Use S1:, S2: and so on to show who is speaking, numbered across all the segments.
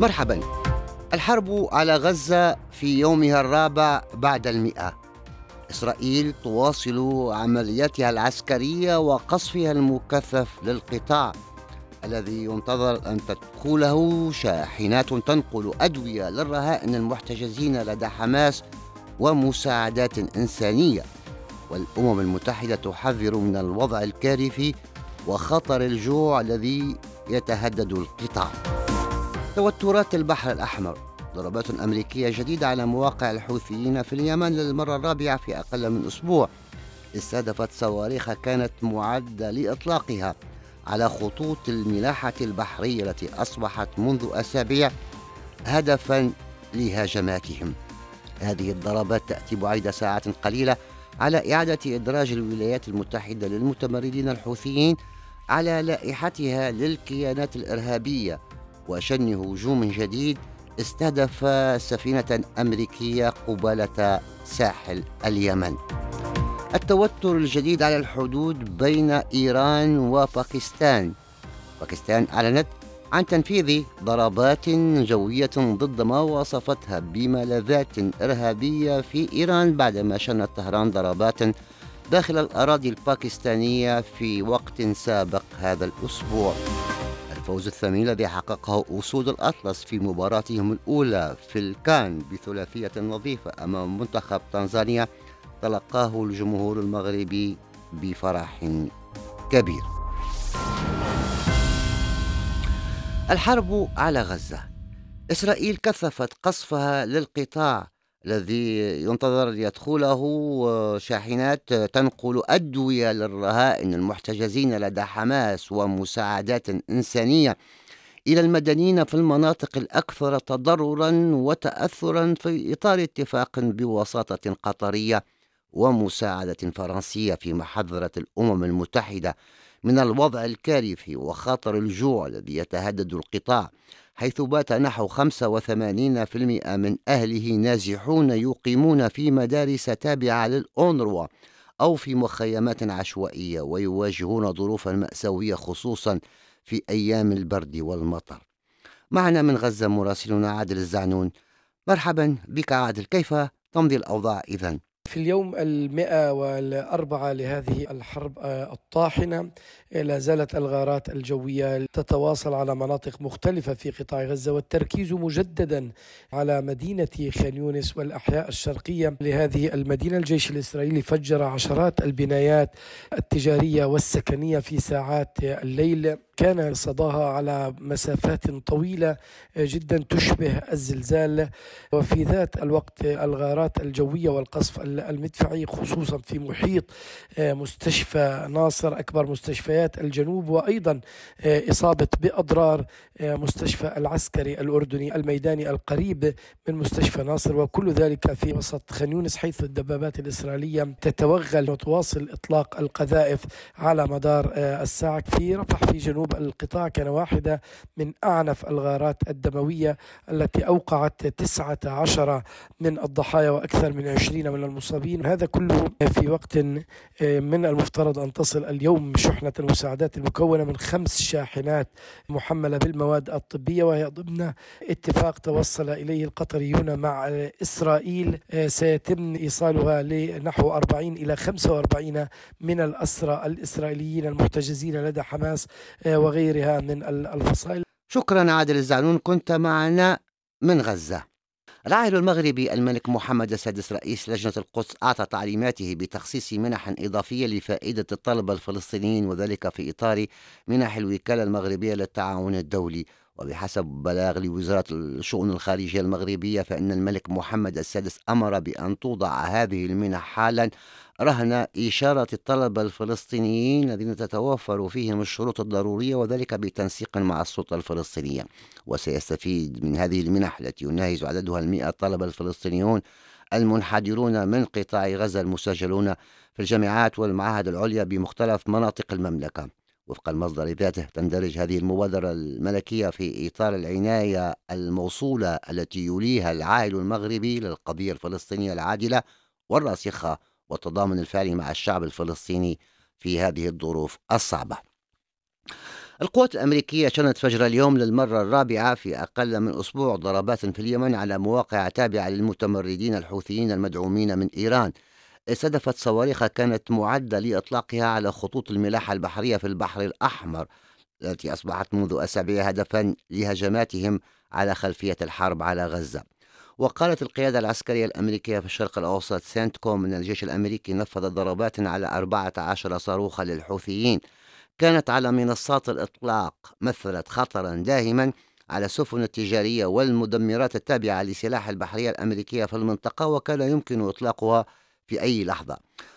S1: مرحبا. الحرب على غزة في يومها الرابع بعد المئة. إسرائيل تواصل عملياتها العسكرية وقصفها المكثف للقطاع الذي ينتظر أن تدخله شاحنات تنقل أدوية للرهائن المحتجزين لدى حماس ومساعدات إنسانية. والأمم المتحدة تحذر من الوضع الكارثي وخطر الجوع الذي يتهدد القطاع. توترات البحر الأحمر. ضربات أمريكية جديدة على مواقع الحوثيين في اليمن للمرة الرابعة في أقل من أسبوع. استهدفت صواريخ كانت معدة لإطلاقها على خطوط الملاحة البحرية التي أصبحت منذ أسابيع هدفا لهجماتهم. هذه الضربات تأتي بعد ساعات قليلة على إعادة إدراج الولايات المتحدة للمتمردين الحوثيين على لائحتها للكيانات الإرهابية. وشن هجوم جديد استهدف سفينة أمريكية قبالة ساحل اليمن. التوتر الجديد على الحدود بين إيران وباكستان. باكستان أعلنت عن تنفيذ ضربات جوية ضد ما وصفتها بملاذات إرهابية في إيران بعدما شنت طهران ضربات داخل الأراضي الباكستانية في وقت سابق هذا الأسبوع الفوز الثمين الذي حققه أسود الأطلس في مباراتهم الأولى في الكان بثلاثية نظيفة أمام منتخب تنزانيا تلقاه الجمهور المغربي بفرح كبير. الحرب على غزة. إسرائيل كثفت قصفها للقطاع الذي ينتظر يدخله شاحنات تنقل أدوية للرهائن المحتجزين لدى حماس ومساعدات إنسانية إلى المدنيين في المناطق الأكثر تضررا وتأثرا في إطار اتفاق بوساطة قطرية ومساعدة فرنسية في محظرة الأمم المتحدة من الوضع الكارثي وخطر الجوع الذي يتهدد القطاع. حيث بات نحو 85% من أهله نازحون يقيمون في مدارس تابعة للأونروا أو في مخيمات عشوائية ويواجهون ظروفا مأساوية خصوصا في أيام البرد والمطر معنا من غزة مراسلنا عادل الزعنون مرحبا بك عادل كيف تمضي الأوضاع إذن؟
S2: في اليوم المئة والأربعة لهذه الحرب الطاحنة. لا زالت الغارات الجوية تتواصل على مناطق مختلفة في قطاع غزة والتركيز مجددا على مدينة خان يونس والأحياء الشرقية. لهذه المدينة الجيش الإسرائيلي فجر عشرات البنايات التجارية والسكنية في ساعات الليل. كان صداها على مسافات طويلة جدا تشبه الزلزال وفي ذات الوقت الغارات الجوية والقصف المدفعي خصوصا في محيط مستشفى ناصر أكبر مستشفيات الجنوب وأيضا إصابة بأضرار مستشفى العسكري الأردني الميداني القريب من مستشفى ناصر. وكل ذلك في وسط خان يونس حيث الدبابات الإسرائيلية تتوغل وتواصل إطلاق القذائف على مدار الساعة. في رفح في جنوب القطاع كان واحدة من أعنف الغارات الدموية التي أوقعت 19 من الضحايا وأكثر من 20 من المصابين. هذا كله في وقت من المفترض أن تصل اليوم شحنة المساعدات المكونة من خمس شاحنات محملة بالمواد الطبية وهي ضمن اتفاق توصل إليه القطريون مع إسرائيل. سيتم إيصالها لنحو 40 إلى 45 من الأسرى الإسرائيليين المحتجزين لدى حماس. وغيرها من الفصائل.
S1: شكرا عادل الزعنون كنت معنا من غزة. العاهل المغربي الملك محمد السادس رئيس لجنة القدس أعطى تعليماته بتخصيص منح إضافية لفائدة الطلبة الفلسطينيين وذلك في إطار منح الوكالة المغربية للتعاون الدولي. وبحسب بلاغ لوزارة الشؤون الخارجية المغربية فإن الملك محمد السادس أمر بأن توضع هذه المنح حالا رهن إشارة الطلبة الفلسطينيين الذين تتوفر فيهم الشروط الضرورية وذلك بتنسيق مع السلطة الفلسطينية. وسيستفيد من هذه المنح التي يناهز عددها المئة طلبة الفلسطينيون المنحدرون من قطاع غزة المسجلون في الجامعات والمعاهد العليا بمختلف مناطق المملكة. وفق المصدر ذاته تندرج هذه المبادرة الملكية في إطار العناية الموصولة التي يوليها العائل المغربي للقضية الفلسطينية العادلة والراسخة والتضامن الفعلي مع الشعب الفلسطيني في هذه الظروف الصعبة. القوات الأمريكية شنت فجر اليوم للمرة الرابعة في أقل من أسبوع ضربات في اليمن على مواقع تابعة للمتمردين الحوثيين المدعومين من إيران استهدفت صواريخ كانت معدة لإطلاقها على خطوط الملاحة البحرية في البحر الأحمر التي أصبحت منذ أسابيع هدفا لهجماتهم على خلفية الحرب على غزة. وقالت القيادة العسكرية الأمريكية في الشرق الأوسط سنت كوم أن الجيش الأمريكي نفذ ضربات على 14 صاروخا للحوثيين. كانت على منصات الإطلاق مثلت خطرا داهما على السفن التجارية والمدمرات التابعة لسلاح البحرية الأمريكية في المنطقة وكان يمكن إطلاقها في أي لحظة.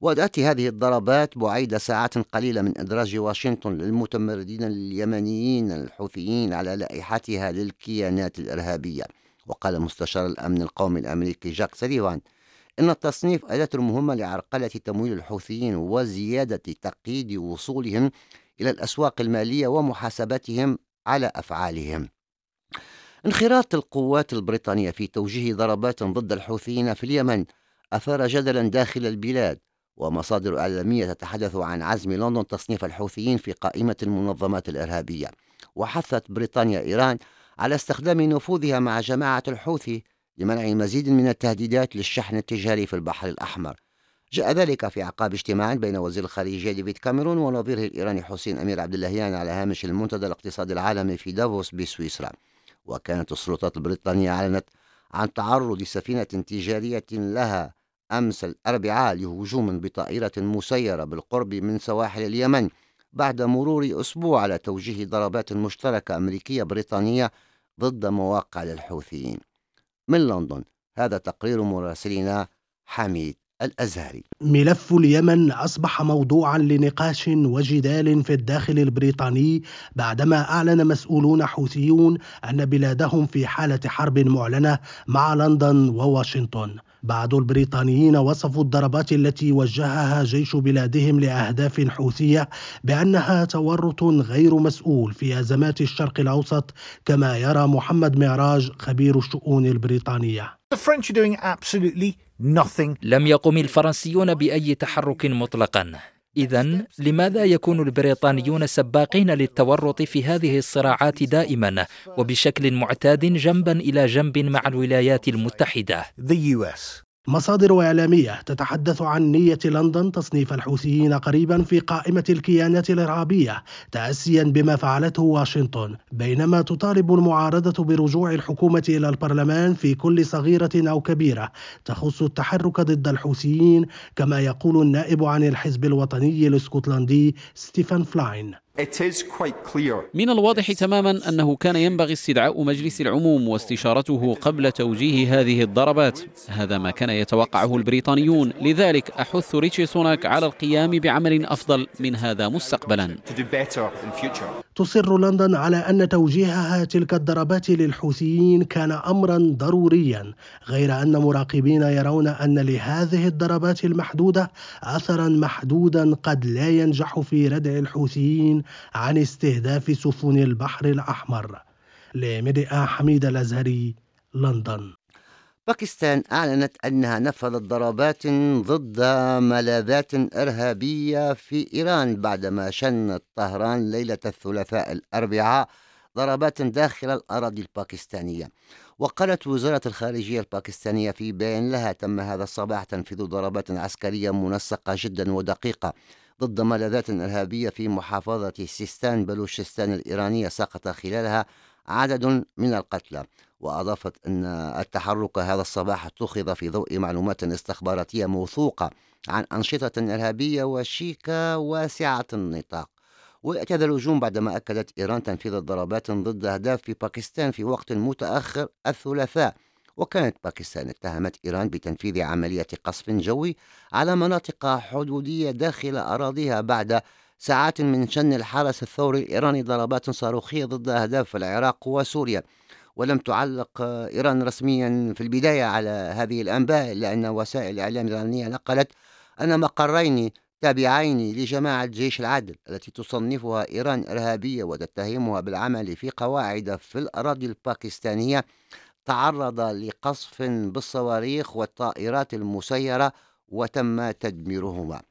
S1: وتأتي هذه الضربات بعيد ساعات قليلة من إدراج واشنطن للمتمردين اليمنيين الحوثيين على لائحتها للكيانات الإرهابية. وقال مستشار الأمن القومي الأمريكي جاك سليفان إن التصنيف أداة مهمة لعرقلة تمويل الحوثيين وزيادة تقييد وصولهم إلى الأسواق المالية ومحاسبتهم على أفعالهم. انخراط القوات البريطانية في توجيه ضربات ضد الحوثيين في اليمن أثار جدلا داخل البلاد ومصادر إعلامية تتحدث عن عزم لندن تصنيف الحوثيين في قائمة المنظمات الإرهابية. وحثت بريطانيا إيران على استخدام نفوذها مع جماعة الحوثي لمنع مزيد من التهديدات للشحن التجاري في البحر الأحمر. جاء ذلك في أعقاب اجتماع بين وزير الخارجية ديفيد كاميرون ونظيره الإيراني حسين أمير عبد اللهيان على هامش المنتدى الاقتصادي العالمي في دافوس بسويسرا. وكانت السلطات البريطانية أعلنت عن تعرض سفينة تجارية لها أمس الأربعاء لهجوم بطائرة مسيرة بالقرب من سواحل اليمن بعد مرور أسبوع على توجيه ضربات مشتركة أمريكية بريطانية ضد مواقع للحوثيين. من لندن هذا تقرير مراسلنا حميد. الأزهري.
S3: ملف اليمن أصبح موضوعا لنقاش وجدال في الداخل البريطاني بعدما أعلن مسؤولون حوثيون أن بلادهم في حالة حرب معلنة مع لندن وواشنطن. بعض البريطانيين وصفوا الضربات التي وجهها جيش بلادهم لأهداف حوثية بأنها تورط غير مسؤول في أزمات الشرق الأوسط كما يرى محمد معراج خبير الشؤون البريطانية.
S4: لم يقم الفرنسيون بأي تحرك مطلقا. إذا لماذا يكون البريطانيون سباقين للتورط في هذه الصراعات دائما وبشكل معتاد جنبا إلى جنب مع الولايات المتحدة؟
S3: مصادر إعلامية تتحدث عن نية لندن تصنيف الحوثيين قريبا في قائمة الكيانات الإرهابية تأسيا بما فعلته واشنطن بينما تطالب المعارضة برجوع الحكومة إلى البرلمان في كل صغيرة أو كبيرة تخص التحرك ضد الحوثيين كما يقول النائب عن الحزب الوطني الإسكتلندي ستيفن فلاين.
S5: من الواضح تماما أنه كان ينبغي استدعاء مجلس العموم واستشارته قبل توجيه هذه الضربات. هذا ما كان يتوقعه البريطانيون. لذلك أحث ريتشي سوناك على القيام بعمل أفضل من هذا مستقبلا.
S3: تصر لندن على أن توجيهها تلك الضربات للحوثيين كان أمرا ضروريا غير أن مراقبين يرون أن لهذه الضربات المحدودة أثرا محدودا قد لا ينجح في ردع الحوثيين عن استهداف سفن البحر الأحمر. لمدئة حميد الأزهري لندن.
S1: باكستان أعلنت أنها نفذت ضربات ضد ملاذات إرهابية في إيران بعدما شنت طهران ليلة الثلاثاء الأربعاء ضربات داخل الأراضي الباكستانية. وقالت وزارة الخارجية الباكستانية في بيان لها تم هذا الصباح تنفيذ ضربات عسكرية منسقة جدا ودقيقة ضد ملاذات إرهابية في محافظة سيستان بلوشستان الإيرانية سقط خلالها عدد من القتلى. وأضافت أن التحرك هذا الصباح اتخذ في ضوء معلومات استخباراتية موثوقة عن أنشطة إرهابية وشيكة واسعة النطاق. هذا الهجوم بعدما أكدت إيران تنفيذ ضربات ضد أهداف في باكستان في وقت متأخر الثلاثاء. وكانت باكستان اتهمت إيران بتنفيذ عملية قصف جوي على مناطق حدودية داخل أراضيها بعد ساعات من شن الحرس الثوري الإيراني ضربات صاروخية ضد أهداف في العراق وسوريا. ولم تعلق إيران رسميا في البداية على هذه الأنباء لأن وسائل الإعلام الإيرانية نقلت أن مقرين تابعين لجماعة جيش العدل التي تصنفها إيران إرهابية وتتهمها بالعمل في قواعد في الأراضي الباكستانية تعرض لقصف بالصواريخ والطائرات المسيرة وتم تدميرهما.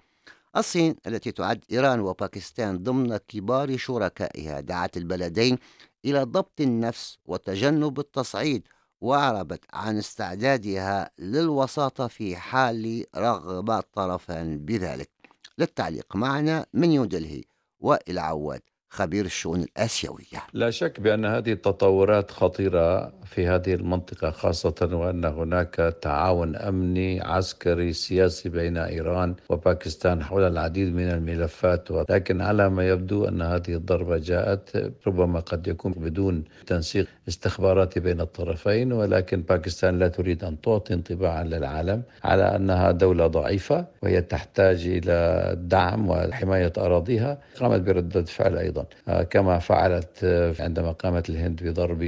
S1: الصين التي تعد إيران وباكستان ضمن كبار شركائها دعت البلدين إلى ضبط النفس وتجنب التصعيد وأعربت عن استعدادها للوساطة في حال رغب الطرفان بذلك. للتعليق معنا من نيودلهي وإلى عواد. خبير الشؤون الآسيوية.
S6: لا شك بأن هذه التطورات خطيرة في هذه المنطقة خاصة وأن هناك تعاون أمني عسكري سياسي بين إيران وباكستان حول العديد من الملفات. ولكن على ما يبدو أن هذه الضربة جاءت ربما قد يكون بدون تنسيق استخباراتي بين الطرفين ولكن باكستان لا تريد أن تعطي انطباعا للعالم على أنها دولة ضعيفة وهي تحتاج إلى دعم وحماية أراضيها. قامت بردة فعل أيضا. كما فعلت عندما قامت الهند بضرب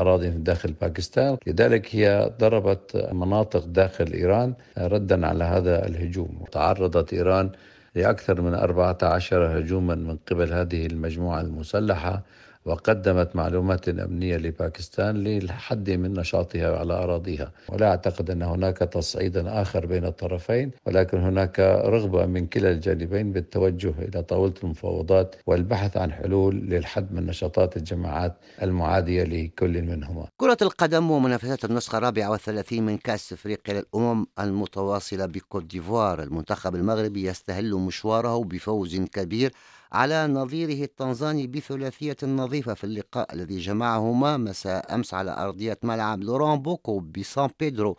S6: أراضي داخل داخل باكستان. لذلك هي ضربت مناطق داخل إيران ردا على هذا الهجوم. تعرضت إيران لأكثر من 14 هجوما من قبل هذه المجموعة المسلحة. وقدمت معلومات أمنية لباكستان للحد من نشاطها على أراضيها. ولا أعتقد أن هناك تصعيدا آخر بين الطرفين ولكن هناك رغبة من كلا الجانبين بالتوجه إلى طاولة المفاوضات والبحث عن حلول للحد من نشاطات الجماعات المعادية لكل منهما.
S1: كرة القدم ومنافسات النسخة الرابعة والثلاثين من كأس أفريقيا للأمم المتواصلة بكوت ديفوار. المنتخب المغربي يستهل مشواره بفوز كبير على نظيره التنزاني بثلاثية نظيفة في اللقاء الذي جمعهما مساء أمس على أرضية ملعب لوران بوكو بسان بيدرو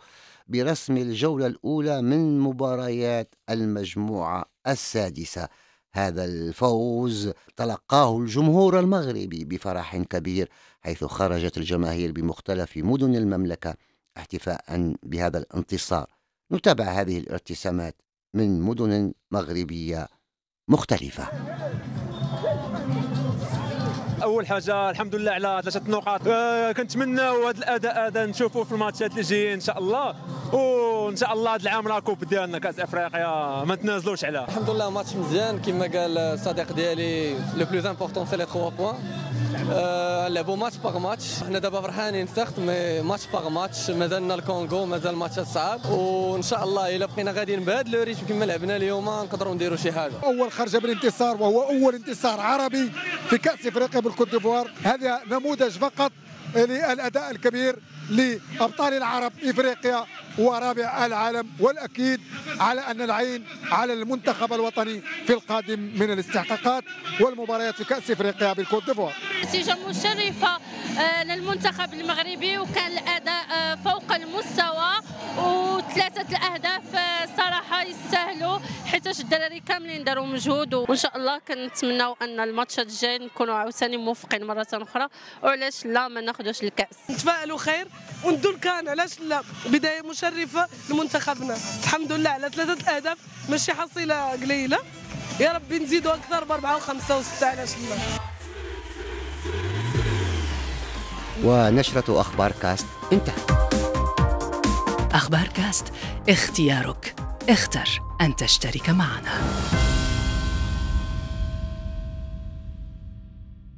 S1: برسم الجولة الأولى من مباريات المجموعة السادسة. هذا الفوز تلقاه الجمهور المغربي بفرح كبير حيث خرجت الجماهير بمختلف مدن المملكة احتفاء بهذا الانتصار. نتابع هذه الارتسامات من مدن مغربية مختلفة.
S7: أول حاجة الحمد لله على ثلاثة نقاط. أه كنتمناو هذا الأداء هذا نشوفوه في الماتشات اللي جايين إن شاء الله. وان شاء الله هذا العام راه coupe ديالنا كأس إفريقيا ما تنازلوش عليها
S8: الحمد لله ماتش مزيان. كما قال الصديق ديالي le plus important c'est les 3 points لعبوا match par match. حنا دابا فرحانين سخت mais match par match. مازالنا الكونغو مازال ماتشات صعاب وإن شاء الله إلا بقينا غاديين بهذا le rythme كما لعبنا اليوم نقدروا نديروا شي حاجة.
S9: أول خرجة بالانتصار وهو أول انتصار عربي في كأس إفريقيا بالكوت ديفوار. هذا نموذج فقط للأداء الكبير لأبطال العرب إفريقيا ورابع العالم. والأكيد على أن العين على المنتخب الوطني في القادم من الاستحقاقات والمباريات في كأس إفريقيا بالكوت ديفوار.
S10: نتيجة مشرفة آه، للمنتخب المغربي وكان الأداء آه، فوق المستوى. وثلاثة الأهداف آه، صراحة يستاهلوا حيت الدراري كاملين داروا مجهود. وإن شاء الله كنتمناو أن الماتشات الجاي نكونوا عاوتاني موفقين مرة أخرى. وعلاش لا ما ناخذوش الكأس.
S11: نتفائلوا خير وندور كان علاش لا؟ بداية مشرفة لمنتخبنا. الحمد لله على ثلاثة اهداف ماشي حصيلة قليلة. يا ربي نزيدوا أكثر بأربعة وخمسة وستة. علاش لا؟
S1: ونشرة أخبار كاست. انتهت
S12: أخبار كاست اختيارك. اختر أن تشترك معنا.